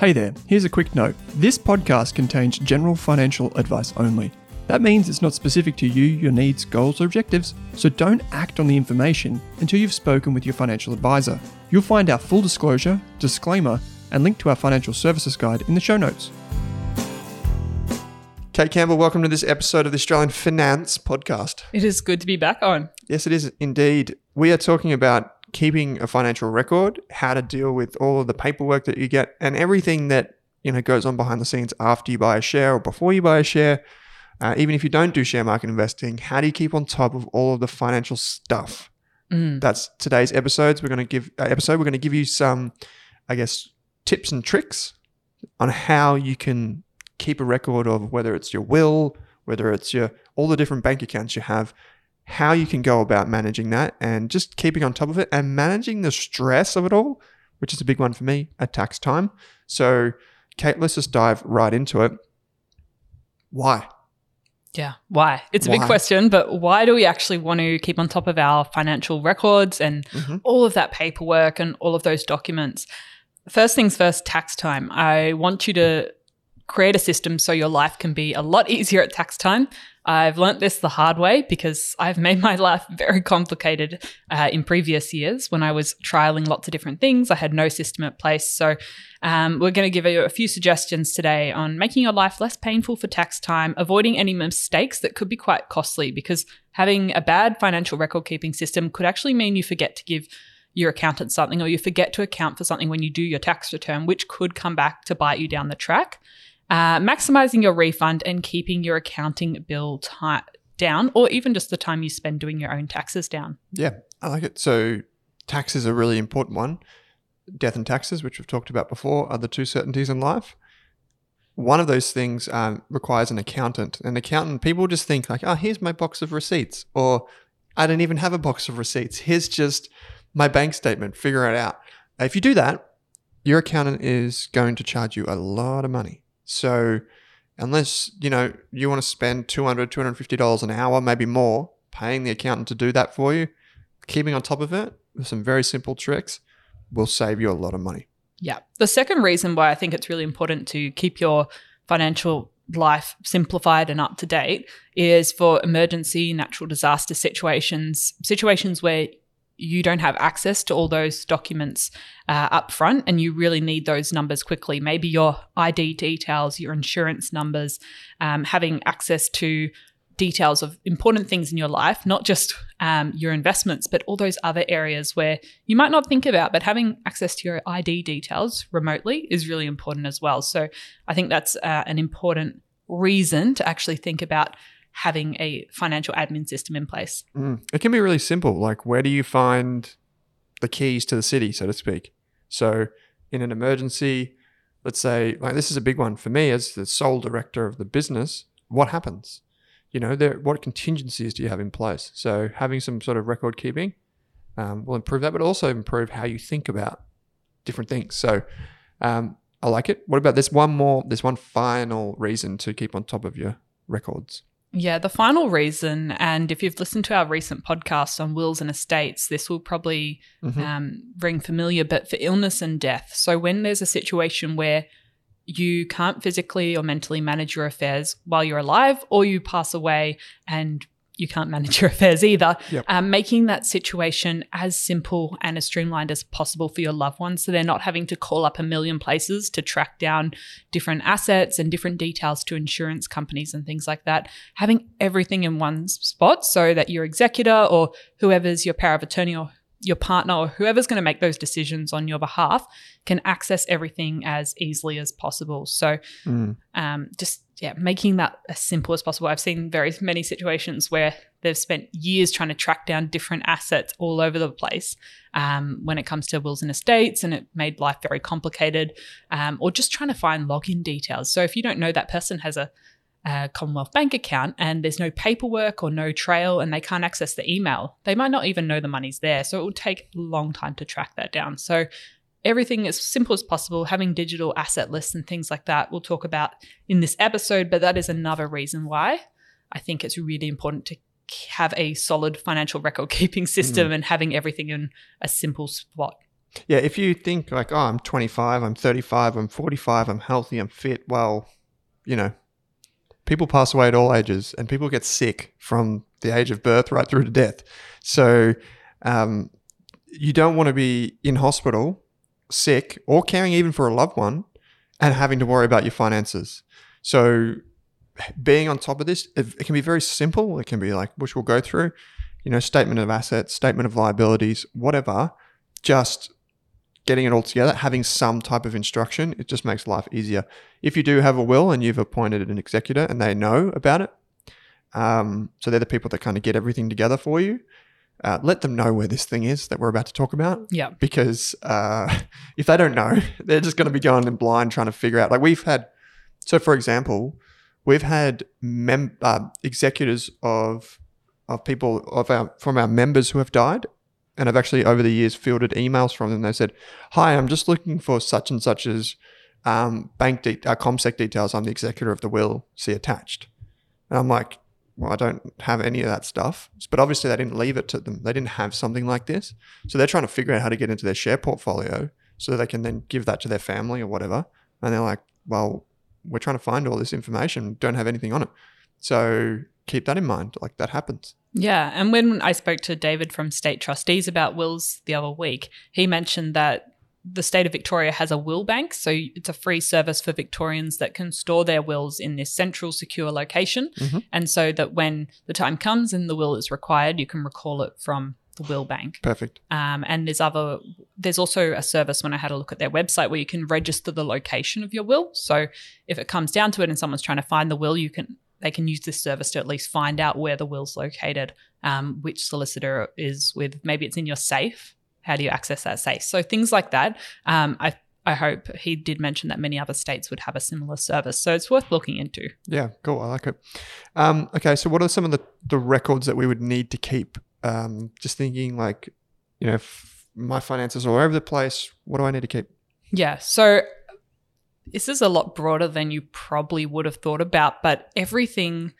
Hey there, here's a quick note. This podcast contains general financial advice only. That means it's not specific to you, your needs, goals, or objectives, so don't act on the information until you've spoken with your financial advisor. You'll find our full disclosure, disclaimer, and link to our financial services guide in the show notes. Kate Campbell, welcome to this episode of the Australian Finance Podcast. It is good to be back on. Yes, it is indeed. We are talking about keeping a financial record, how to deal with all of the paperwork that you get, and everything that you know goes on behind the scenes after you buy a share or before you buy a share. Uh, even if you don't do share market investing, how do you keep on top of all of the financial stuff? Mm. That's today's episodes. We're going to give uh, episode. We're going to give you some, I guess, tips and tricks on how you can keep a record of whether it's your will, whether it's your all the different bank accounts you have, how you can go about managing that, and just keeping on top of it and managing the stress of it all, which is a big one for me at tax time. So, Kate, let's just dive right into it. Why? Yeah, why? It's a Why? big question, but why do we actually want to keep on top of our financial records and Mhm. all of that paperwork and all of those documents? First things first, tax time. I want you to create a system so your life can be a lot easier at tax time. I've learnt this the hard way because I've made my life very complicated uh, in previous years when I was trialing lots of different things. I had no system in place. So, um, we're going to give you a few suggestions today on making your life less painful for tax time, avoiding any mistakes that could be quite costly because having a bad financial record keeping system could actually mean you forget to give your accountant something or you forget to account for something when you do your tax return, which could come back to bite you down the track. Uh, maximizing your refund and keeping your accounting bill down, or even just the time you spend doing your own taxes down. Yeah, I like it. So, tax is a really important one. Death and taxes, which we've talked about before, are the two certainties in life. One of those things um, requires an accountant. An accountant, people just think like, "Oh, here's my box of receipts," or "I don't even have a box of receipts. Here's just my bank statement. Figure it out." If you do that, your accountant is going to charge you a lot of money. So, unless you know you want to spend 200 $250 an hour maybe more paying the accountant to do that for you keeping on top of it with some very simple tricks will save you a lot of money Yeah. The second reason why I think it's really important to keep your financial life simplified and up to date is for emergency natural disaster situations, situations where you don't have access to all those documents uh, up front and you really need those numbers quickly. Maybe your ID details, your insurance numbers, um, having access to details of important things in your life, not just um, your investments, but all those other areas where you might not think about, but having access to your ID details remotely is really important as well. So I think that's uh, an important reason to actually think about having a financial admin system in place. Mm. It can be really simple. Like, where do you find the keys to the city, so to speak? So, in an emergency, let's say, like this is a big one for me as the sole director of the business. What happens? You know, there, what contingencies do you have in place? So, having some sort of record keeping um, will improve that, but also improve how you think about different things. So, um, I like it. What about this one more? There's one final reason to keep on top of your records. Yeah, the final reason, and if you've listened to our recent podcast on wills and estates, this will probably Mhm. um, ring familiar, but for illness and death. So when there's a situation where you can't physically or mentally manage your affairs while you're alive, or you pass away and you can't manage your affairs either, Yep. um, making that situation as simple and as streamlined as possible for your loved ones so they're not having to call up a million places to track down different assets and different details to insurance companies and things like that. Having everything in one spot so that your executor or whoever's your power of attorney or your partner or whoever's going to make those decisions on your behalf can access everything as easily as possible. So, Mm. um, just yeah, making that as simple as possible. I've seen very many situations where they've spent years trying to track down different assets all over the place um, when it comes to wills and estates, and it made life very complicated. Um, or just trying to find login details. So if you don't know that person has a a Commonwealth bank account and there's no paperwork or no trail and they can't access the email, they might not even know the money's there. So it will take a long time to track that down. So everything as simple as possible, having digital asset lists and things like that, we'll talk about in this episode. But that is another reason why I think it's really important to have a solid financial record keeping system and having everything in a simple spot. Yeah, if you think like, oh, I'm 25, I'm 35, I'm 45, I'm healthy, I'm fit, well, you know, people pass away at all ages and people get sick from the age of birth right through to death. So um, you don't want to be in hospital, sick, or caring even for a loved one and having to worry about your finances. So being on top of this, it, can be very simple. It can be like, which we'll go through, you know, statement of assets, statement of liabilities, whatever. Just getting it all together, having some type of instruction, it just makes life easier. If you do have a will and you've appointed an executor and they know about it, um, so they're the people that kind of get everything together for you. Uh, let them know where this thing is that we're about to talk about Yeah. because uh, if they don't know, they're just going to be going in blind trying to figure out. Like we've had, so for example, we've had mem- uh, executors of of people of our from our members who have died, and I've actually over the years fielded emails from them. They said, "Hi, I'm just looking for such and such's um, bank de- uh, CommSec details. I'm the executor of the will. See attached." And I'm like, well, I don't have any of that stuff. But obviously, they didn't leave it to them. They didn't have something like this. So they're trying to figure out how to get into their share portfolio so they can then give that to their family or whatever. And they're like, well, we're trying to find all this information, don't have anything on it. So keep that in mind. Like that happens. Yeah. And when I spoke to David from State Trustees about wills the other week, he mentioned that the state of Victoria has a will bank. So it's a free service for Victorians that can store their wills in this central, secure location. Mhm. And so that when the time comes and the will is required, you can recall it from the will bank. Perfect. Um, and there's other there's also a service when I had a look at their website where you can register the location of your will. So if it comes down to it and someone's trying to find the will, you can they can use this service to at least find out where the will's located, um, which solicitor is with. Maybe it's in your safe. How do you access that safe? So things like that. Um, I I hope he did mention that many other states would have a similar service. So it's worth looking into. Yeah, cool. I like it. Um, okay, so what are some of the, the records that we would need to keep? Um, just thinking like, you know, if my finances are all over the place. What do I need to keep? Yeah. So this is a lot broader than you probably would have thought about, but everything.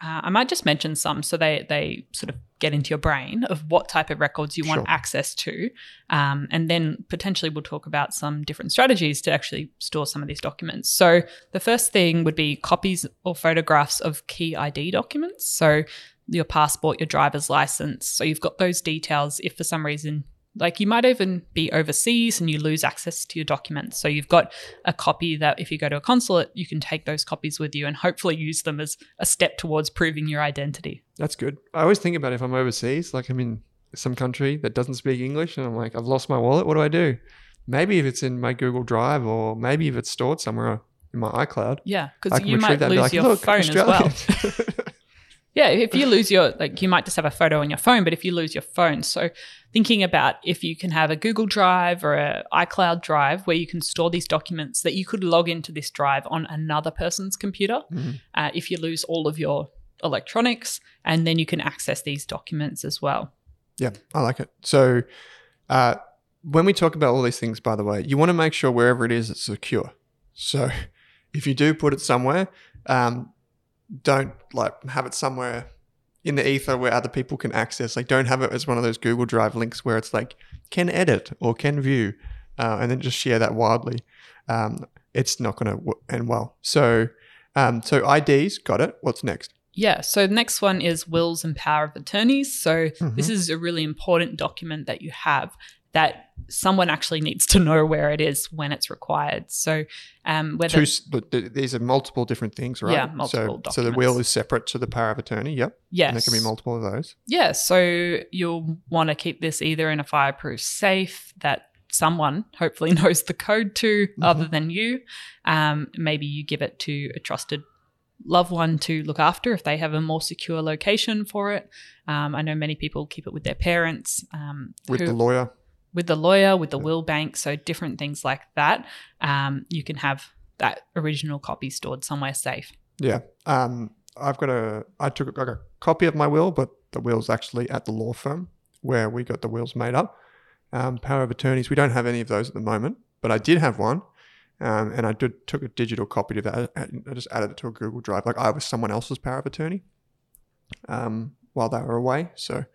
Uh, I might just mention some so they they sort of get into your brain of what type of records you want Sure. access to, um, and then potentially we'll talk about some different strategies to actually store some of these documents. So the first thing would be copies or photographs of key ID documents. So your passport, your driver's license. So you've got those details. If for some reason like you might even be overseas and you lose access to your documents. So you've got a copy that if you go to a consulate, you can take those copies with you and hopefully use them as a step towards proving your identity. That's good. I always think about if I'm overseas, like I'm in some country that doesn't speak English, and I'm like, I've lost my wallet. What do I do? Maybe if it's in my Google Drive, or maybe if it's stored somewhere in my iCloud, Yeah, because you might that and be lose like, your look, phone as well. Yeah, if you lose your like you might just have a photo on your phone, but if you lose your phone, so thinking about if you can have a Google Drive or a iCloud Drive where you can store these documents that you could log into this drive on another person's computer. Mhm. Uh, if you lose all of your electronics, and then you can access these documents as well. Yeah, I like it. So, uh, when we talk about all these things, by the way, you want to make sure wherever it is, it's secure. So if you do put it somewhere, um, don't like have it somewhere in the ether where other people can access. Like, don't have it as one of those Google Drive links where it's like can edit or can view, uh, and then just share that wildly. Um, it's not going to w- end well. So, um, so IDs got it. What's next? Yeah. So the next one is wills and power of attorneys. So Mhm. this is a really important document that you have that someone actually needs to know where it is when it's required. So um, whether Two, s- but th- these are multiple different things, right? Yeah, multiple so, so the will is separate to the power of attorney. Yep. yes, And there can be multiple of those. Yeah, so you'll want to keep this either in a fireproof safe that someone hopefully knows the code to other than you. Um, maybe you give it to a trusted loved one to look after if they have a more secure location for it. Um, I know many people keep it with their parents, um, With who- the lawyer. With the lawyer, with the will bank, so different things like that. Um, you can have that original copy stored somewhere safe. Yeah. Um, I've got a. I took got a copy of my will, but the will's actually at the law firm where we got the wills made up. Um, power of attorneys. We don't have any of those at the moment, but I did have one, um, and I did took a digital copy of that. and I just added it to a Google Drive, like I was someone else's power of attorney, um, while they were away. So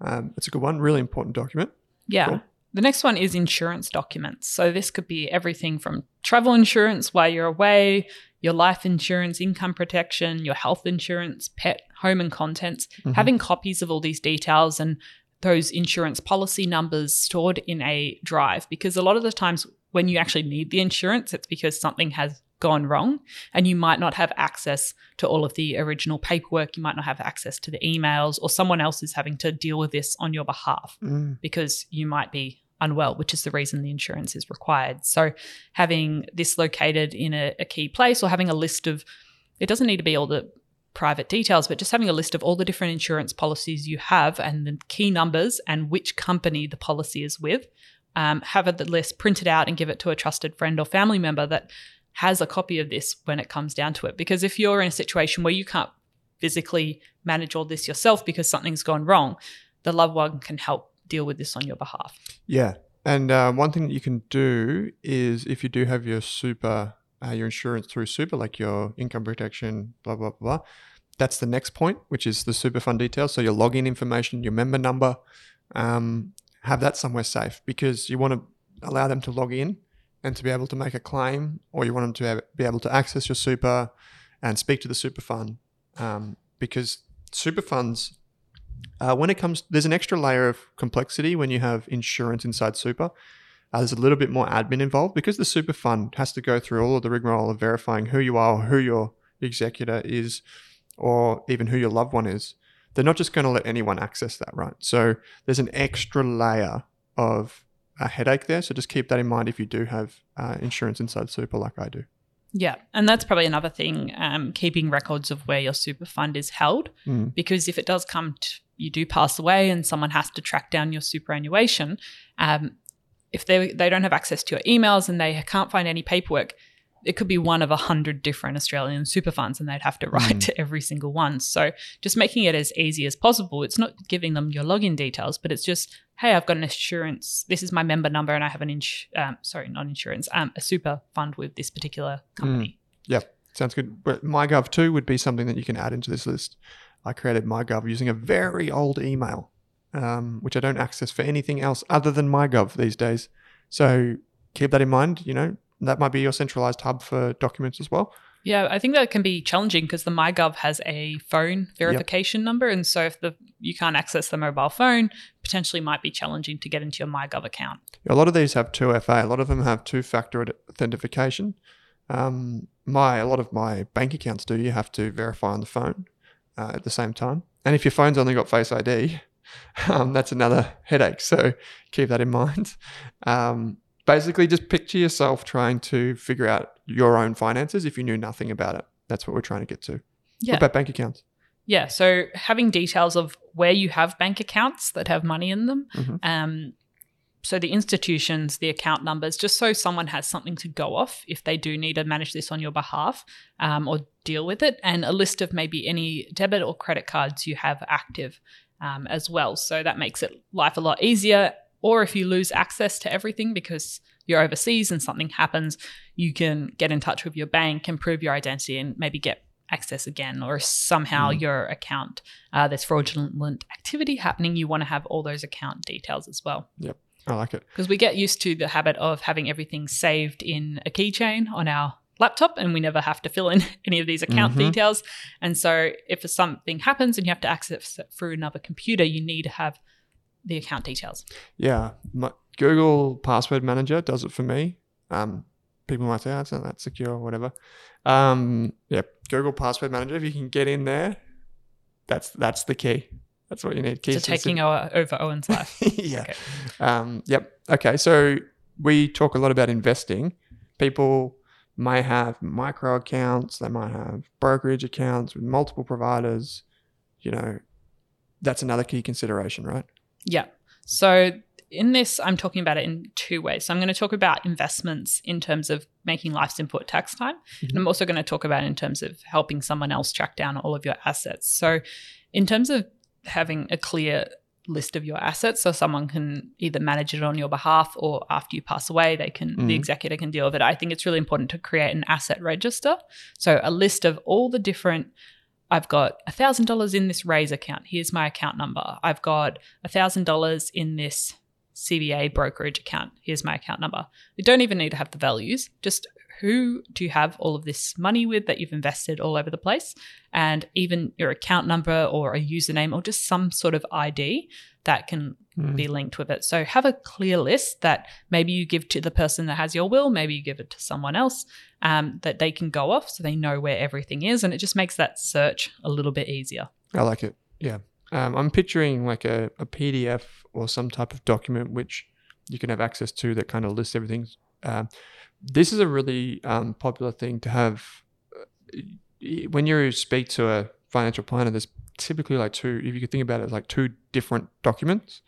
um, it's a good one. Really important document. Yeah. Cool. The next one is insurance documents. So this could be everything from travel insurance while you're away, your life insurance, income protection, your health insurance, pet, home and contents. Mhm. Having copies of all these details and those insurance policy numbers stored in a drive because a lot of the times when you actually need the insurance, it's because something has gone wrong and you might not have access to all of the original paperwork. You might not have access to the emails, or someone else is having to deal with this on your behalf Mm. because you might be unwell, which is the reason the insurance is required. So, having this located in a, a key place or having a list of, it doesn't need to be all the private details, but just having a list of all the different insurance policies you have and the key numbers and which company the policy is with. Um, have the list printed out and give it to a trusted friend or family member that has a copy of this when it comes down to it. Because if you're in a situation where you can't physically manage all this yourself because something's gone wrong, the loved one can help deal with this on your behalf. Yeah. And uh, one thing that you can do is if you do have your super, uh, your insurance through super, like your income protection, blah, blah, blah, blah, that's the next point, which is the super fund details. So your login information, your member number, um, have that somewhere safe because you want to allow them to log in and to be able to make a claim, or you want them to be able to access your super and speak to the super fund. Um, because super funds uh, when it comes, there's an extra layer of complexity when you have insurance inside super. Uh, there's a little bit more admin involved because the super fund has to go through all of the rigmarole of verifying who you are, who your executor is, or even who your loved one is. They're not just going to let anyone access that, right? So there's an extra layer of a headache there. So just keep that in mind if you do have uh, insurance inside super, like I do. Yeah, and that's probably another thing, um, keeping records of where your super fund is held, Mm. because if it does come to you do pass away and someone has to track down your superannuation, um, if they they don't have access to your emails and they can't find any paperwork, it could be one of a hundred different Australian super funds, and they'd have to write Mm. to every single one. So just making it as easy as possible. It's not giving them your login details, but it's just, hey, I've got an insurance. This is my member number, and I have an ins- um, sorry, not insurance, um, a super fund with this particular company. Yeah, sounds good. But MyGov too would be something that you can add into this list. I created MyGov using a very old email, um, which I don't access for anything else other than MyGov these days. So keep that in mind. You know, that might be your centralized hub for documents as well. Yeah, I think that can be challenging because the MyGov has a phone verification number, and so if the you can't access the mobile phone, potentially might be challenging to get into your MyGov account. A lot of these have 2FA. A lot of them have two-factor authentication. Um, my a lot of my bank accounts do. You have to verify on the phone uh, at the same time. And if your phone's only got Face ID, um, that's another headache. So keep that in mind. Um, basically, just picture yourself trying to figure out your own finances if you knew nothing about it. That's what we're trying to get to. Yeah. What about bank accounts? Yeah, so having details of where you have bank accounts that have money in them. Mhm. Um, so the institutions, the account numbers, just so someone has something to go off if they do need to manage this on your behalf um, or deal with it, and a list of maybe any debit or credit cards you have active um, as well. So that makes it life a lot easier. Or if you lose access to everything because you're overseas and something happens, you can get in touch with your bank and prove your identity and maybe get access again. Or somehow Mm. your account, uh, there's fraudulent activity happening, you want to have all those account details as well. Yep. I like it. Because we get used to the habit of having everything saved in a keychain on our laptop and we never have to fill in any of these account Mhm. details. And so if something happens and you have to access it through another computer, you need to have the account details. Yeah, my, Google Password Manager does it for me. Um, people might say, oh, it's not that secure or whatever. Um, yeah, Google Password Manager. If you can get in there, that's that's the key. That's what you need. Key So taking over Owen's life. yeah. Okay. Um, yep. Okay. So we talk a lot about investing. People may have micro accounts. They might have brokerage accounts with multiple providers. You know, that's another key consideration, right? Yeah. So in this, I'm talking about it in two ways. So I'm going to talk about investments in terms of making life simple at tax time. And I'm also going to talk about in terms of helping someone else track down all of your assets. So in terms of having a clear list of your assets so someone can either manage it on your behalf or after you pass away they can the Mhm. executor can deal with it i think it's really important to create an asset register so a list of all the different I've got $1,000 in this Raiz account. Here's my account number. I've got $1,000 in this CBA brokerage account. Here's my account number. You don't even need to have the values. Just who do you have all of this money with that you've invested all over the place? And even your account number or a username or just some sort of ID that can Mm. be linked with it. So have a clear list that maybe you give to the person that has your will, maybe you give it to someone else um, that they can go off so they know where everything is. And it just makes that search a little bit easier. I like it. Yeah. Um, I'm picturing like a, a PDF or some type of document which you can have access to that kind of lists everything. Um, this is a really um, popular thing to have. uh, When you speak to a financial planner, there's typically like two, if you could think about it, like two different documents.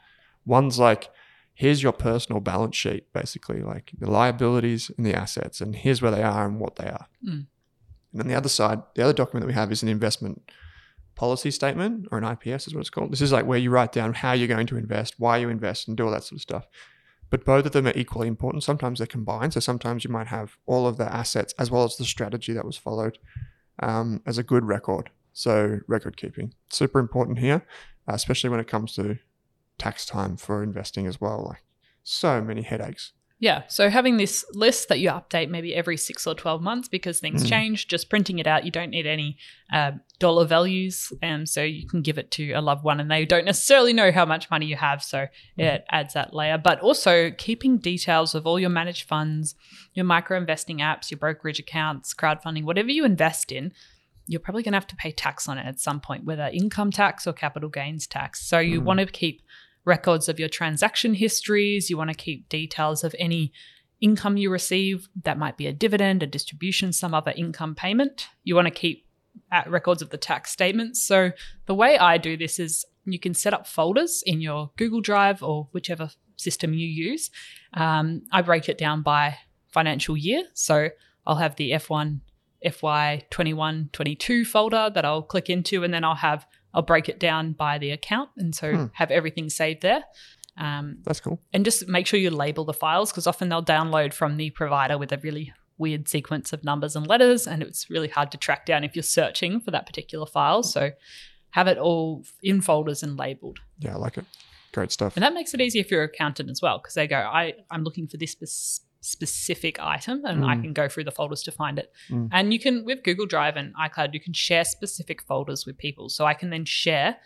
One's like, here's your personal balance sheet, basically, like the liabilities and the assets, and here's where they are and what they are. Mm. And then the other side, the other document that we have is an investment policy statement or an IPS is what it's called. This is like where you write down how you're going to invest, why you invest, and do all that sort of stuff. But both of them are equally important. Sometimes they're combined. So sometimes you might have all of the assets as well as the strategy that was followed um, as a good record. So record keeping super important here, especially when it comes to tax time for investing as well. Like so many headaches. Yeah. So having this list that you update maybe every six or 12 months because things Mm. change, just printing it out. You don't need any uh, dollar values. And so you can give it to a loved one and they don't necessarily know how much money you have. So it adds that layer. But also keeping details of all your managed funds, your micro investing apps, your brokerage accounts, crowdfunding, whatever you invest in. You're probably going to have to pay tax on it at some point, whether income tax or capital gains tax. So you Mm. want to keep records of your transaction histories. You want to keep details of any income you receive. That might be a dividend, a distribution, some other income payment. You want to keep uh, records of the tax statements. So the way I do this is you can set up folders in your Google Drive or whichever system you use. Um, I break it down by financial year. So I'll have the F1, FY 21, 22 folder that I'll click into, and then I'll have I'll break it down by the account, and so Hmm. have everything saved there. Um, That's cool. and just make sure you label the files because often they'll download from the provider with a really weird sequence of numbers and letters, and it's really hard to track down if you're searching for that particular file. So have it all in folders and labeled. Yeah, I like it. Great stuff. And that makes it easier for your accountant as well because they go, I, I'm looking for this specific item and I Mm. can go through the folders to find it. Mm. And you can, with Google Drive and iCloud, you can share specific folders with people. So I can then share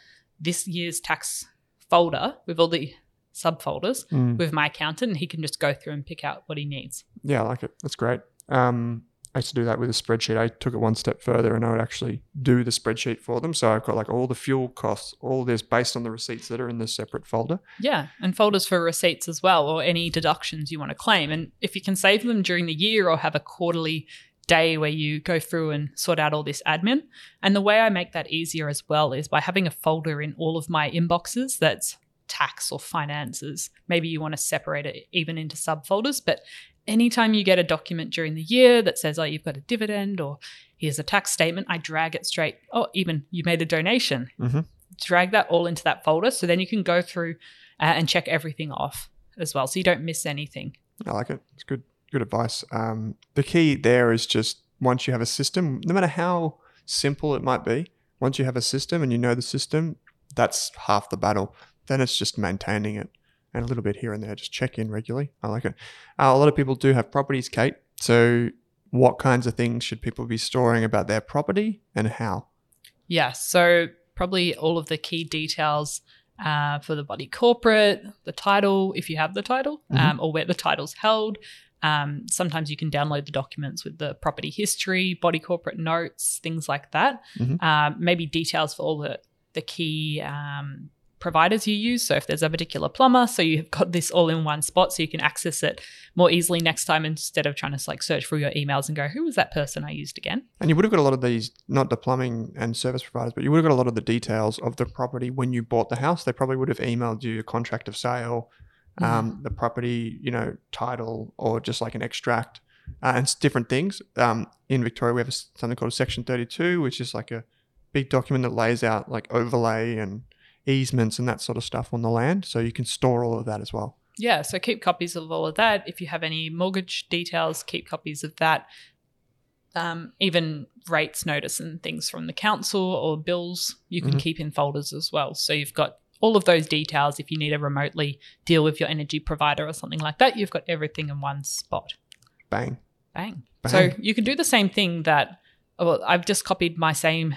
this year's tax folder with all the subfolders Mm. with my accountant and he can just go through and pick out what he needs. Yeah, I like it. That's great. Um, I used to do that with a spreadsheet. I took it one step further and I would actually do the spreadsheet for them. So I've got like all the fuel costs, all this based on the receipts that are in this separate folder. Yeah, and folders for receipts as well, or any deductions you want to claim. And if you can save them during the year or have a quarterly day where you go through and sort out all this admin. And the way I make that easier as well is by having a folder in all of my inboxes that's tax or finances. Maybe you want to separate it even into subfolders, but anytime you get a document during the year that says, oh, you've got a dividend or here's a tax statement, I drag it straight. Oh, even you made a donation. Mhm. Drag that all into that folder. So then you can go through uh, and check everything off. as well, so you don't miss anything. I like it. It's good, good advice. Um, the key there is just once you have a system, no matter how simple it might be, once you have a system and you know the system, that's half the battle. Then it's just maintaining it and a little bit here and there. Just check in regularly. I like it. Uh, a lot of people do have properties, Kate. So, what kinds of things should people be storing about their property and how? Yeah, so probably all of the key details uh, for the body corporate, the title, if you have the title, Mhm. um, or where the title's held. Um, sometimes you can download the documents with the property history, body corporate notes, things like that. Mhm. Um, maybe details for all the, the key um, providers you use. So if there's a particular plumber, so you've got this all in one spot so you can access it more easily next time instead of trying to like search through your emails and go, who was that person I used again? And you would have got a lot of these, not the plumbing and service providers, but you would have got a lot of the details of the property when you bought the house. They probably would have emailed you a contract of sale, um, the property, you know, title, or just like an extract, uh, and different things. Um, in Victoria, we have something called a Section 32, which is like a big document that lays out like overlay and easements and that sort of stuff on the land. So you can store all of that as well. Yeah, so keep copies of all of that. If you have any mortgage details, keep copies of that. Um, even rates notice and things from the council or bills, you can Mhm. keep in folders as well. So you've got all of those details. If you need to remotely deal with your energy provider or something like that, you've got everything in one spot. Bang. Bang. Bang. So you can do the same thing that well, I've just copied my same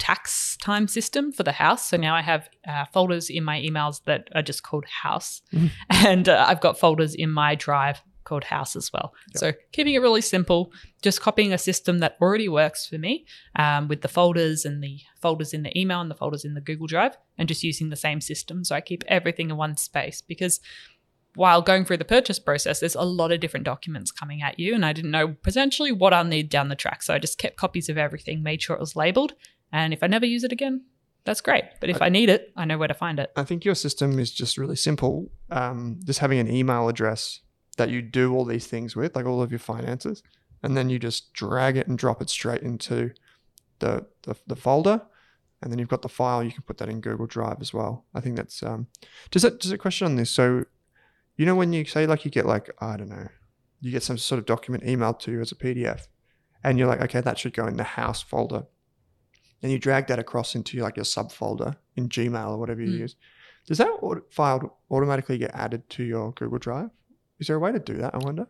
tax time system for the house. So now I have uh, folders in my emails that are just called house, Mhm. and uh, I've got folders in my drive called house as well. Yep. So keeping it really simple, just copying a system that already works for me um, with the folders and the folders in the email and the folders in the Google Drive, and just using the same system. So I keep everything in one space because while going through the purchase process, there's a lot of different documents coming at you, and I didn't know potentially what I'll need down the track. So I just kept copies of everything, made sure it was labeled, and if I never use it again, that's great. But if I need it, I know where to find it. I think your system is just really simple. Um, just having an email address that you do all these things with, like all of your finances, and then you just drag it and drop it straight into the the, the folder, and then you've got the file. You can put that in Google Drive as well. I think that's um. Does that does a question on this? So, you know, when you say like you get like I don't know, you get some sort of document emailed to you as a PDF, and you're like, okay, that should go in the house folder. And you drag that across into like your subfolder in Gmail or whatever you Mm. use. Does that auto- file automatically get added to your Google Drive? Is there a way to do that? I wonder.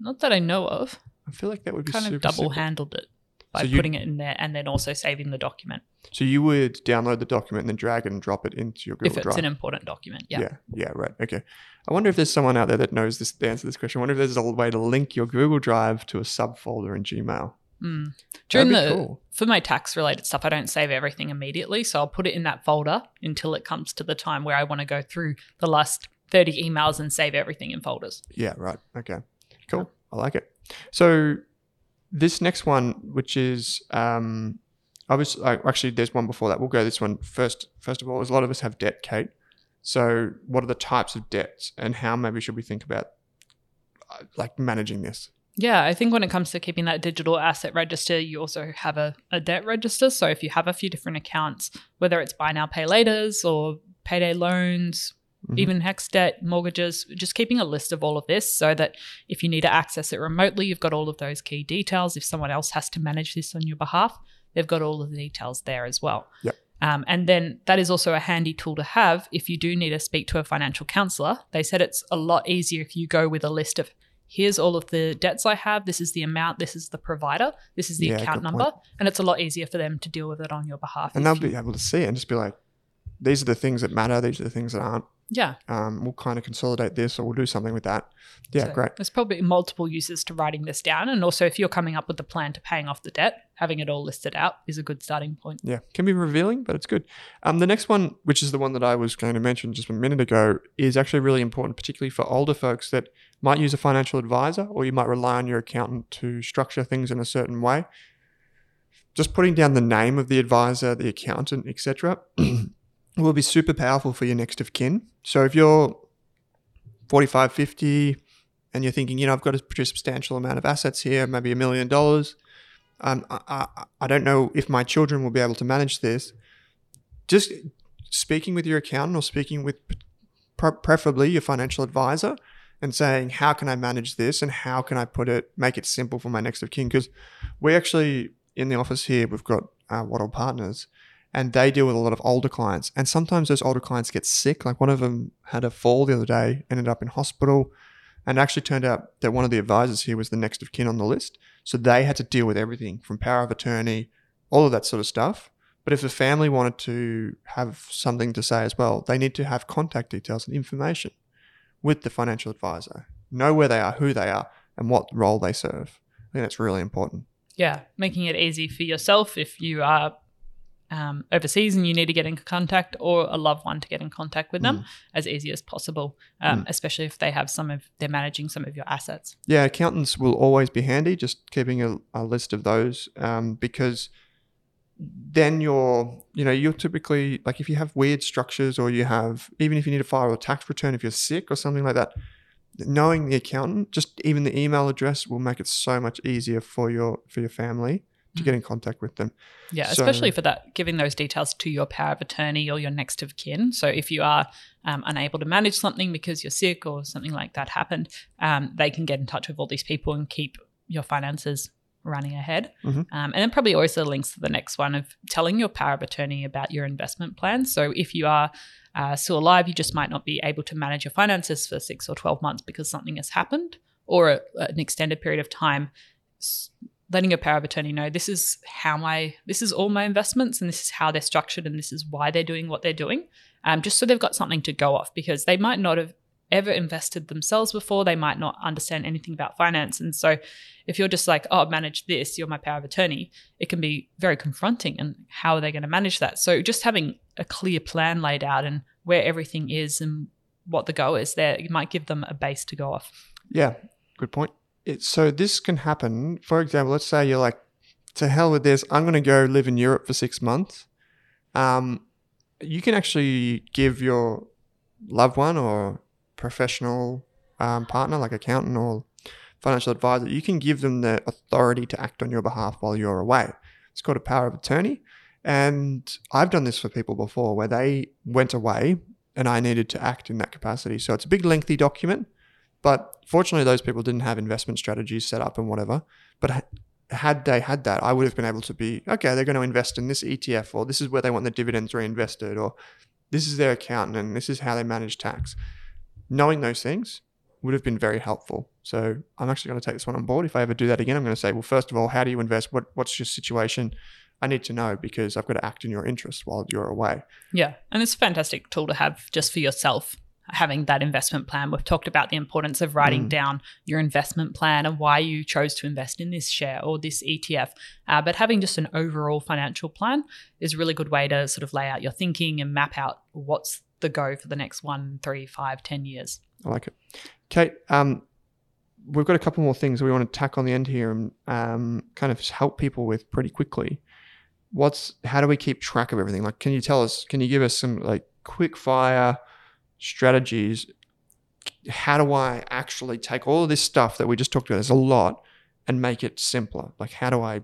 Not that I know of. I feel like that would be Kind super of double simple. handled it by So you- putting it in there and then also saving the document So you would download the document and then drag it and drop it into your Google Drive. if it's Drive. an important document. Yeah. yeah, yeah, right. Okay. I wonder if there's someone out there that knows this the answer to this question. I wonder if there's a way to link your Google Drive to a subfolder in Gmail. Mm. During the cool. for my tax related stuff, I don't save everything immediately, so I'll put it in that folder until it comes to the time where I want to go through the last thirty emails and save everything in folders. Yeah, right. Okay. Cool. I like it. So this next one, which is um obviously uh, actually there's one before that. We'll go this one first. First of all, is a lot of us have debt, Kate. So what are the types of debts and how maybe should we think about uh, like managing this? Yeah, I think when it comes to keeping that digital asset register, you also have a, a debt register. So if you have a few different accounts, whether it's buy now, pay laters or payday loans, Mhm. even HECS debt, mortgages, just keeping a list of all of this so that if you need to access it remotely, you've got all of those key details. If someone else has to manage this on your behalf, they've got all of the details there as well. Yep. Um, and then that is also a handy tool to have if you do need to speak to a financial counselor. They said it's a lot easier if you go with a list of here's all of the debts I have, this is the amount, this is the provider, this is the Yeah, account number, point. and it's a lot easier for them to deal with it on your behalf. And they'll you- be able to see it and just be like, these are the things that matter. These are the things that aren't. yeah. Um, we'll kind of consolidate this or we'll do something with that. Yeah, So great. There's probably multiple uses to writing this down. And also, if you're coming up with a plan to paying off the debt, having it all listed out is a good starting point. Yeah, can be revealing, but it's good. Um, the next one, which is the one that I was going to mention just a minute ago, is actually really important, particularly for older folks that might use a financial advisor or you might rely on your accountant to structure things in a certain way. Just putting down the name of the advisor, the accountant, etc., will be super powerful for your next of kin. So if you're 45, 50, and you're thinking, you know, I've got a pretty substantial amount of assets here, maybe a million dollars. Um, I, I, I don't know if my children will be able to manage this. Just speaking with your accountant or speaking with pre- preferably your financial advisor, and saying, how can I manage this and how can I put it, make it simple for my next of kin? Because we actually, in the office here, we've got uh, Waddle Partners and they deal with a lot of older clients. And sometimes those older clients get sick. Like one of them had a fall the other day, ended up in hospital, and actually turned out that one of the advisors here was the next of kin on the list. So they had to deal with everything from power of attorney, all of that sort of stuff. But if the family wanted to have something to say as well, they need to have contact details and information with the financial advisor, know where they are, who they are, and what role they serve. I think that's really important. Yeah, making it easy for yourself if you are um, overseas and you need to get in contact, or a loved one to get in contact with them Mm. as easy as possible, um, Mm. especially if they have some of they're managing some of your assets. Yeah, accountants will always be handy, just keeping a, a list of those um, because then you're, you know, you're typically like if you have weird structures or you have, even if you need to file a tax return if you're sick or something like that, knowing the accountant, just even the email address will make it so much easier for your for your family to Mm. get in contact with them. Yeah, So- especially for that, giving those details to your power of attorney or your next of kin. So if you are um, unable to manage something because you're sick or something like that happened, um, they can get in touch with all these people and keep your finances running ahead. Mhm. Um, and then probably also links to the next one of telling your power of attorney about your investment plan. So if you are uh, still alive, you just might not be able to manage your finances for six or 12 months because something has happened or a, an extended period of time. S- letting your power of attorney know this is how my this is all my investments and this is how they're structured and this is why they're doing what they're doing um, just so they've got something to go off because they might not have ever invested themselves before they might not understand anything about finance and so if you're just like oh manage this you're my power of attorney it can be very confronting and how are they going to manage that so just having a clear plan laid out and where everything is and what the goal is there you might give them a base to go off Yeah, good point. It, so this can happen. For example, let's say you're like, to hell with this. I'm going to go live in Europe for six months. Um, you can actually give your loved one or professional um, partner, like accountant or financial advisor, you can give them the authority to act on your behalf while you're away. It's called a power of attorney. And I've done this for people before where they went away and I needed to act in that capacity. So it's a big, lengthy document. But fortunately, those people didn't have investment strategies set up and whatever. But had they had that, I would have been able to be okay. They're going to invest in this ETF, or this is where they want the dividends reinvested, or this is their accountant, and this is how they manage tax. Knowing those things would have been very helpful. So I'm actually going to take this one on board. If I ever do that again, I'm going to say, well, first of all, how do you invest? What What's your situation? I need to know because I've got to act in your interest while you're away. Yeah, and it's a fantastic tool to have just for yourself. Having that investment plan, we've talked about the importance of writing Mm. down your investment plan and why you chose to invest in this share or this ETF. Uh, but having just an overall financial plan is a really good way to sort of lay out your thinking and map out what's the go for the next one, three, five, ten years. I like it. Kate, um, we've got a couple more things we want to tack on the end here and um, kind of help people with pretty quickly. What's how do we keep track of everything? Like, can you tell us? Can you give us some like quick fire strategies? How do I actually take all of this stuff that we just talked about? There's a lot, and make it simpler. Like, how do I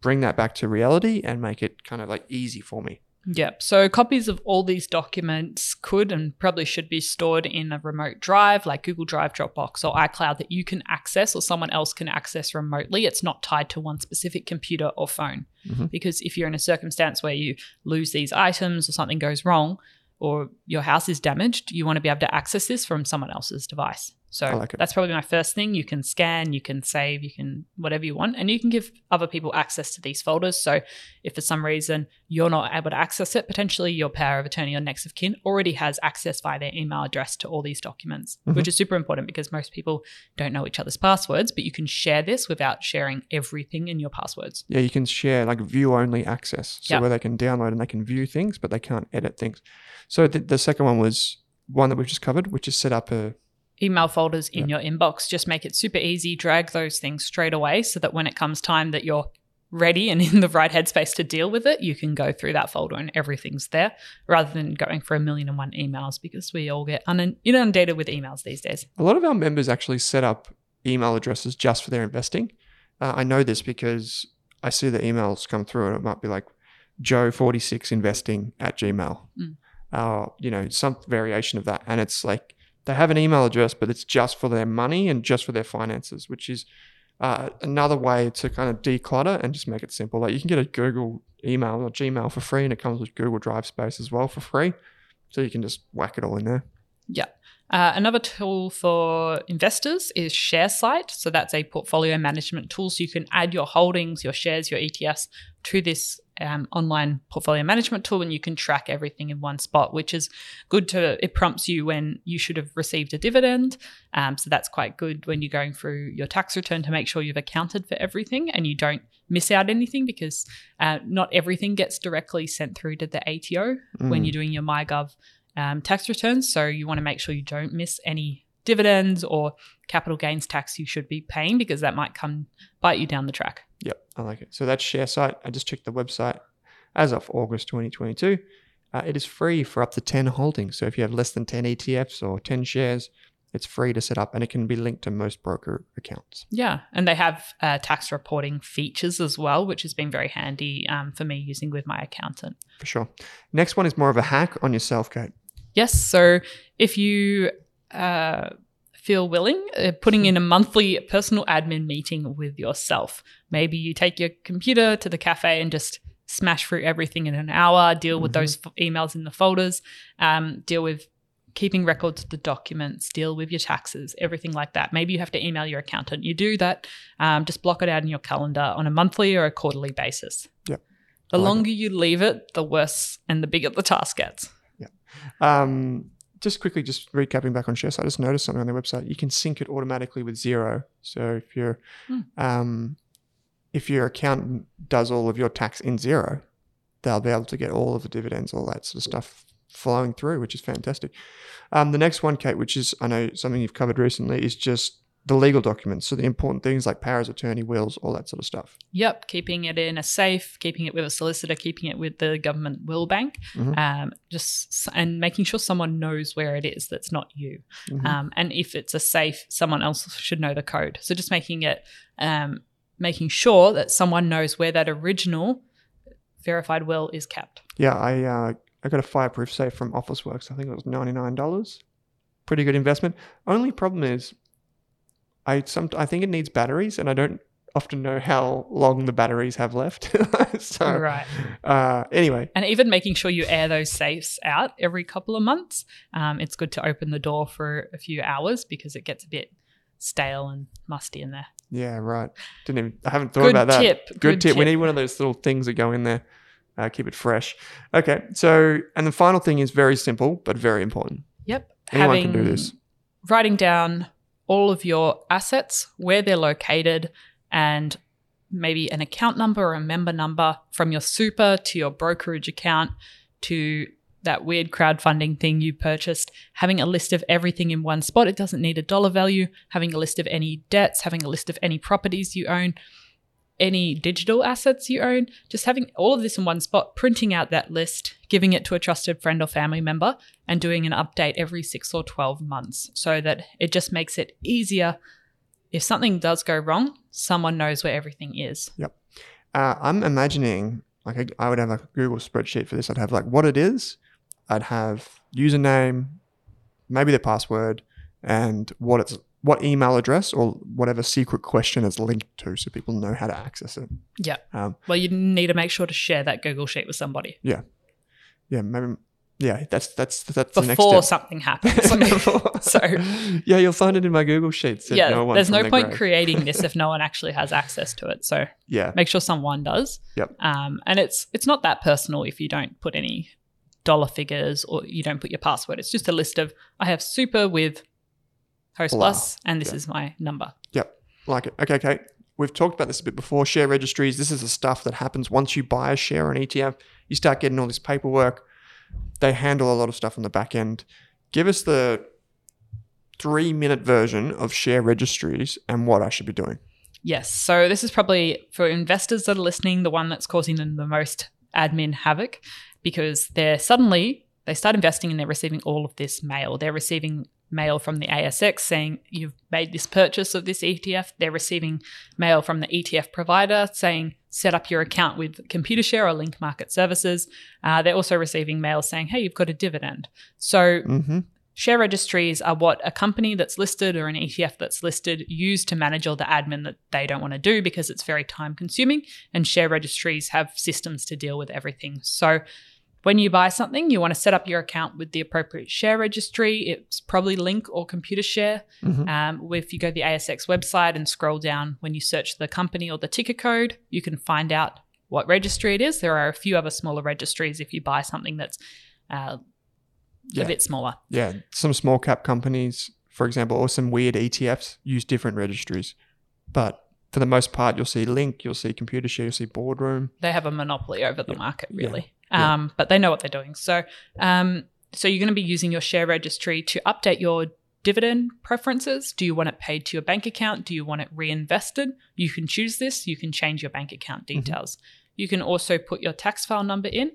bring that back to reality and make it kind of like easy for me? Yep. So copies of all these documents could and probably should be stored in a remote drive like Google Drive, Dropbox, or iCloud that you can access or someone else can access remotely. It's not tied to one specific computer or phone. Mhm. Because if you're in a circumstance where you lose these items or something goes wrong or your house is damaged, you want to be able to access this from someone else's device. So like that's probably my first thing. You can scan, you can save, you can whatever you want, and you can give other people access to these folders. So if for some reason you're not able to access it, potentially your power of attorney or next of kin already has access via their email address to all these documents, Mhm. which is super important because most people don't know each other's passwords, but you can share this without sharing everything in your passwords. Yeah, you can share like view only access, so Yeah. where they can download and they can view things, but they can't edit things. So the, the second one was one that we've just covered, which is set up a Email folders in your inbox, just make it super easy, drag those things straight away so that when it comes time that you're ready and in the right headspace to deal with it, you can go through that folder and everything's there rather than going for a million and one emails because we all get inundated with emails these days. A lot of our members actually set up email addresses just for their investing. Uh, I know this because I see the emails come through and it might be like Joe46investing at Gmail. Mm. uh, you know, some variation of that. And it's like they have an email address, but it's just for their money and just for their finances, which is uh, another way to kind of declutter and just make it simple. Like you can get a Google email or Gmail for free, and it comes with Google Drive space as well for free. So you can just whack it all in there. Yeah. Uh, another tool for investors is ShareSite. So that's a portfolio management tool. So you can add your holdings, your shares, your ETFs to this um, online portfolio management tool, and you can track everything in one spot, which is good to. It prompts you when you should have received a dividend. Um, so that's quite good when you're going through your tax return to make sure you've accounted for everything and you don't miss out anything because uh, not everything gets directly sent through to the ATO when Mm. you're doing your MyGov um, tax returns. So you want to make sure you don't miss any dividends or capital gains tax you should be paying because that might come bite you down the track. Yep, I like it. So that's Sharesight. I just checked the website as of August 2022. Uh, it is free for up to 10 holdings. So if you have less than 10 ETFs or 10 shares, it's free to set up and it can be linked to most broker accounts. Yeah, and they have uh, tax reporting features as well, which has been very handy um, for me using with my accountant. For sure. Next one is more of a hack on yourself, Kate. Yes, so if you uh, feel willing, uh, putting in a monthly personal admin meeting with yourself. Maybe you take your computer to the cafe and just smash through everything in an hour, deal with Mhm. those f- emails in the folders, um, deal with keeping records of the documents, deal with your taxes, everything like that. Maybe you have to email your accountant. You do that, um, just block it out in your calendar on a monthly or a quarterly basis. Yep. The I like it. longer you leave it, the worse and the bigger the task gets. Yeah. Um, just quickly, just recapping back on Sharesight, I just noticed something on their website. You can sync it automatically with Xero. So if your Hmm. um, if your accountant does all of your tax in Xero, they'll be able to get all of the dividends, all that sort of stuff flowing through, which is fantastic. Um, the next one, Kate, which is I know something you've covered recently, is just the legal documents. So the important things like powers of attorney, wills, all that sort of stuff. Yep, keeping it in a safe, keeping it with a solicitor, keeping it with the government will bank, Mhm. um, just and making sure someone knows where it is that's not you. Mhm. Um, and if it's a safe, someone else should know the code. So just making it, um, making sure that someone knows where that original verified will is kept. Yeah, I uh, I got a fireproof safe from Officeworks. I think it was ninety nine dollars. Pretty good investment. Only problem is, I some I think it needs batteries, and I don't often know how long the batteries have left. so Right. uh, anyway, And even making sure you air those safes out every couple of months. Um, it's good to open the door for a few hours because it gets a bit stale and musty in there. yeah, right. Didn't even I haven't thought Good about that. tip. Good, tip. We need one of those little things that go in there. Uh, keep it fresh. Okay, so and the final thing is very simple but very important. Yep. Anyone can do this. Writing down all of your assets, where they're located, and maybe an account number or a member number from your super to your brokerage account to that weird crowdfunding thing you purchased, having a list of everything in one spot. It doesn't need a dollar value, having a list of any debts, having a list of any properties you own, any digital assets you own, just having all of this in one spot, printing out that list, giving it to a trusted friend or family member, and doing an update every six or 12 months so that it just makes it easier. If something does go wrong, someone knows where everything is. Yep. Uh, I'm imagining like I, would have like a Google spreadsheet for this. I'd have like what it is. I'd have username, maybe the password, and what it's what email address or whatever secret question is linked to, so people know how to access it. Yeah. Um, Well, you need to make sure to share that Google Sheet with somebody yeah, Yeah. maybe. Yeah, that's that's that's the next before something happens. so, yeah, you'll find it in my Google Sheets. yeah, no there's no point grave. creating this if no one actually has access to it. So Yeah, make sure someone does. Yep. Um, and it's it's not that personal if you don't put any dollar figures or you don't put your password. It's just a list of I have super with Host Blah. Plus, and this Yeah. is my number. Yep. Like it. Okay, okay. We've talked about this a bit before. Share registries. This is the stuff that happens once you buy a share on ETF. You start getting all this paperwork. They handle a lot of stuff on the back end. Give us the three minute version of share registries and what I should be doing. Yes. So this is probably for investors that are listening, the one that's causing them the most admin havoc because they're suddenly they start investing and they're receiving all of this mail. They're receiving mail from the ASX saying you've made this purchase of this ETF. They're receiving mail from the ETF provider saying set up your account with Computershare or Link Market Services. Uh, they're also receiving mail saying, hey, you've got a dividend. So Mm-hmm. Share registries are what a company that's listed or an ETF that's listed use to manage all the admin that they don't want to do because it's very time consuming. And share registries have systems to deal with everything. So when you buy something, you want to set up your account with the appropriate share registry. It's probably Link or Computershare. Mhm. Um, if you go to the ASX website and scroll down, when you search the company or the ticker code, you can find out what registry it is. There are a few other smaller registries if you buy something that's uh, Yeah. a bit smaller. Yeah, some small cap companies, for example, or some weird ETFs use different registries. But for the most part, you'll see Link, you'll see Computershare, you'll see Boardroom. they have a monopoly over the market Yeah. Really Yeah. um, but they know what they're doing. So um, so you're going to be using your share registry to update your dividend preferences. Do you want it paid to your bank account? Do you want it reinvested? You can choose this. You can change your bank account Mm-hmm. details. You can also put your tax file number in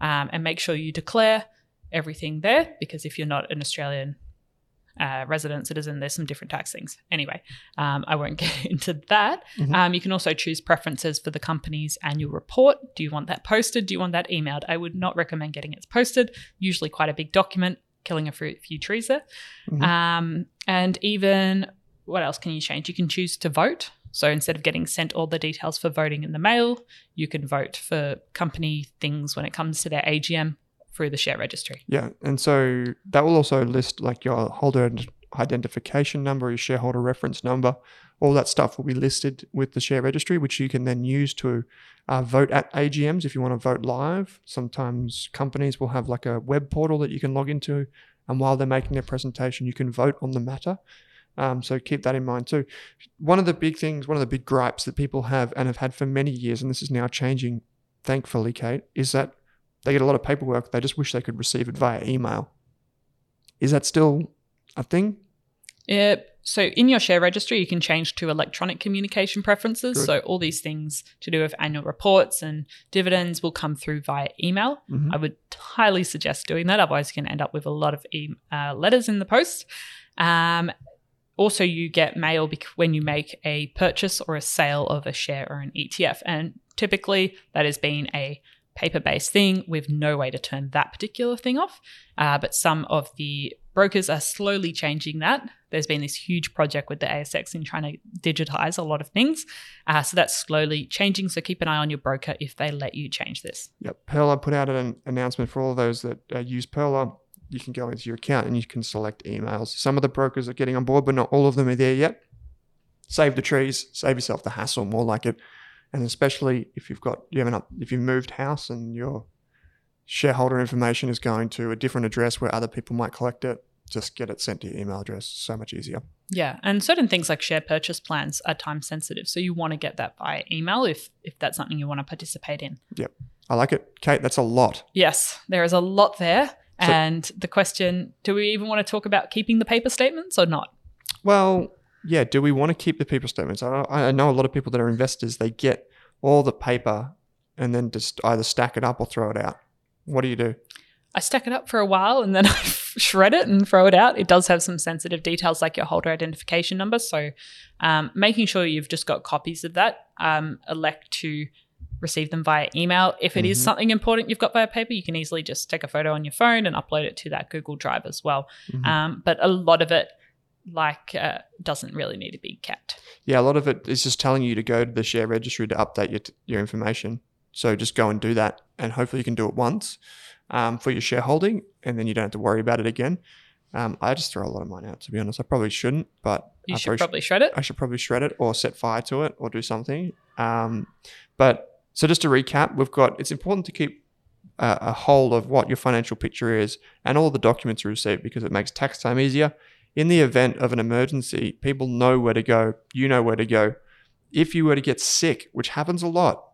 um, and make sure you declare everything there because if you're not an australian uh, resident citizen there's some different tax things anyway um, i won't get into that Mhm. um, you can also choose preferences for the company's annual report. Do you want that posted? Do you want that emailed? I would not recommend getting it posted. Usually quite a big document, killing a few, few trees there. Mhm. Um, and even what else can you change? You can choose to vote. So instead of getting sent all the details for voting in the mail, you can vote for company things when it comes to their AGM through the share registry. Yeah, and so that will also list like your holder ident- identification number, your shareholder reference number. All that stuff will be listed with the share registry, which you can then use to uh, vote at AGMs if you want to vote live. Sometimes companies will have like a web portal that you can log into, and while they're making their presentation, you can vote on the matter. Um, so keep that in mind too. One of the big things, one of the big gripes that people have and have had for many years, and this is now changing, thankfully, Kate, is that they get a lot of paperwork. They just wish they could receive it via email. Is that still a thing? Uh, so in your share registry, you can change to electronic communication preferences. Good. So all these things to do with annual reports and dividends will come through via email. Mhm. I would highly suggest doing that. Otherwise, you can end up with a lot of e- uh, letters in the post. Um, also, you get mail bec- when you make a purchase or a sale of a share or an ETF. And typically, that has been a paper based thing with no way to turn that particular thing off. Uh, but some of the brokers are slowly changing that. There's been this huge project with the ASX in trying to digitize a lot of things. Uh, so that's slowly changing. So keep an eye on your broker if they let you change this. Yep. Pearler put out an announcement for all those that uh, use Pearler. You can go into your account and you can select emails. Some of the brokers are getting on board, but not all of them are there yet. Save the trees, save yourself the hassle, more like it. And especially if you've got you haven't if you've moved house and your shareholder information is going to a different address where other people might collect it, just get it sent to your email address. So much easier. Yeah, and certain things like share purchase plans are time sensitive, so you want to get that via email if if that's something you want to participate in. Yep. I like it, Kate. That's a lot. Yes, there is a lot there, So- and the question: Do we even want to talk about keeping the paper statements or not? Well, yeah. Do we want to keep the paper statements? I, I know a lot of people that are investors. They get all the paper and then just either stack it up or throw it out. What do you do? I stack it up for a while and then I shred it and throw it out. It does have some sensitive details like your holder identification number. So, um, making sure you've just got copies of that, um, elect to receive them via email. If it is Mhm. something important you've got via paper, you can easily just take a photo on your phone and upload it to that Google Drive as well. Mhm. Um, but a lot of it, like, uh, doesn't really need to be kept. Yeah, a lot of it is just telling you to go to the share registry to update your, your information. So just go and do that, and hopefully you can do it once um, for your shareholding, and then you don't have to worry about it again. Um, I just throw a lot of mine out, to be honest. I probably shouldn't, but You I should probably shred it. I should probably shred it or set fire to it or do something. Um, but so just to recap, we've got it's important to keep a, a hold of what your financial picture is and all the documents you receive because it makes tax time easier. In the event of an emergency, people know where to go. You know where to go. If you were to get sick, which happens a lot,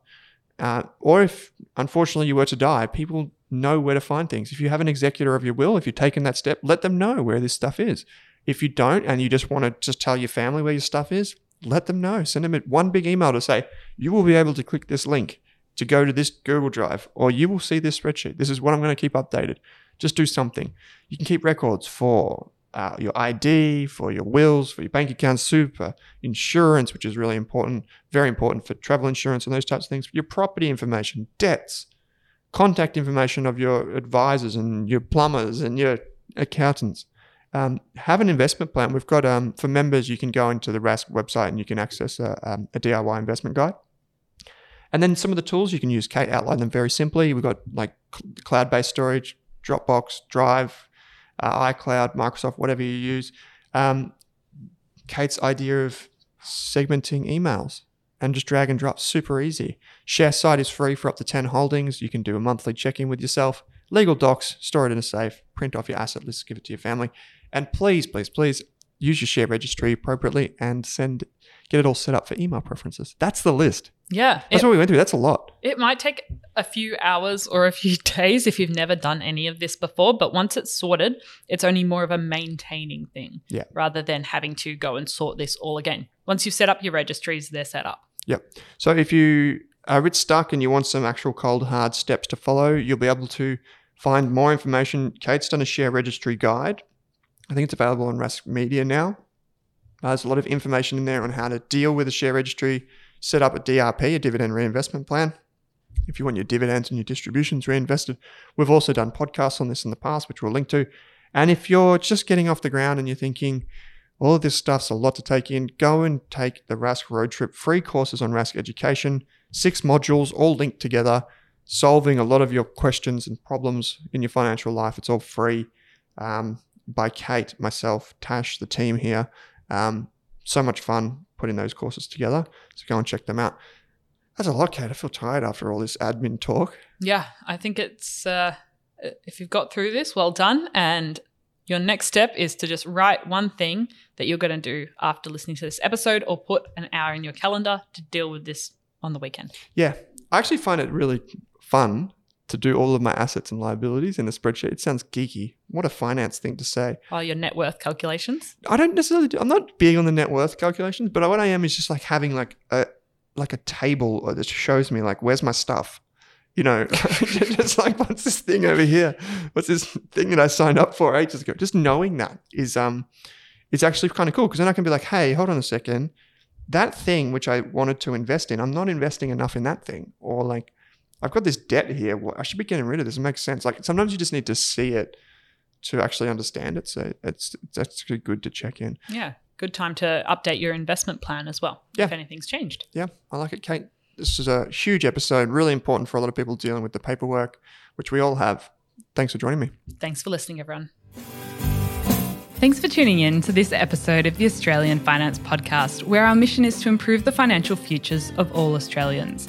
uh, or if unfortunately you were to die, people know where to find things. If you have an executor of your will, if you've taken that step, let them know where this stuff is. If you don't and you just want to just tell your family where your stuff is, let them know. Send them one big email to say, you will be able to click this link to go to this Google Drive, or you will see this spreadsheet. This is what I'm going to keep updated. Just do something. You can keep records for uh, your ID, for your wills, for your bank account, super, insurance, which is really important, very important for travel insurance and those types of things, your property information, debts, contact information of your advisors and your plumbers and your accountants. Um, have an investment plan. We've got um, for members, you can go into the Rask website and you can access a, um, a DIY investment guide. And then some of the tools you can use, Kate outlined them very simply. We've got like cloud based storage, Dropbox, Drive, uh, iCloud, Microsoft, whatever you use. Um, Kate's idea of segmenting emails and just drag and drop, super easy. Sharesight is free for up to 10 holdings. You can do a monthly check in with yourself. Legal docs, store it in a safe, print off your asset list, give it to your family. And please, please, please use your share registry appropriately and send get it all set up for email preferences. That's the list. Yeah. That's it, what we went through. That's a lot. It might take a few hours or a few days if you've never done any of this before, but once it's sorted, it's only more of a maintaining thing Yeah. rather than having to go and sort this all again. Once you've set up your registries, they're set up. Yep. So if you are a bit stuck and you want some actual cold hard steps to follow, you'll be able to find more information. Kate's done a share registry guide. I think it's available on Rask Media now. Uh, there's a lot of information in there on how to deal with a share registry, set up a DRP, a dividend reinvestment plan. If you want your dividends and your distributions reinvested, we've also done podcasts on this in the past, which we'll link to. And if you're just getting off the ground and you're thinking, all of this stuff's a lot to take in, go and take the Rask Road Trip free courses on Rask Education, six modules all linked together, solving a lot of your questions and problems in your financial life. It's all free um, by Kate, myself, Tash, the team here. Um, so much fun putting those courses together. So go and check them out. That's a lot, Kate. I feel tired after all this admin talk. Yeah, I think it's uh, if you've got through this, well done. And your next step is to just write one thing that you're going to do after listening to this episode, or put an hour in your calendar to deal with this on the weekend. Yeah, I actually find it really fun to do all of my assets and liabilities in a spreadsheet. It sounds geeky. What a finance thing to say. Oh, your net worth calculations. I don't necessarily. Do, I'm not big on the net worth calculations, but what I am is just like having like a like a table that shows me like where's my stuff. You know, just like what's this thing over here? What's this thing that I signed up for ages ago? Just knowing that is um, it's actually kind of cool because then I can be like, hey, hold on a second, that thing which I wanted to invest in, I'm not investing enough in that thing, or like I've got this debt here. I should be getting rid of this. It makes sense. Like sometimes you just need to see it to actually understand it. So it's actually good to check in. Yeah, good time to update your investment plan as well Yeah. if anything's changed. Yeah, I like it, Kate. This is a huge episode, really important for a lot of people dealing with the paperwork, which we all have. Thanks for joining me. Thanks for listening, everyone. Thanks for tuning in to this episode of the Australian Finance Podcast, where our mission is to improve the financial futures of all Australians.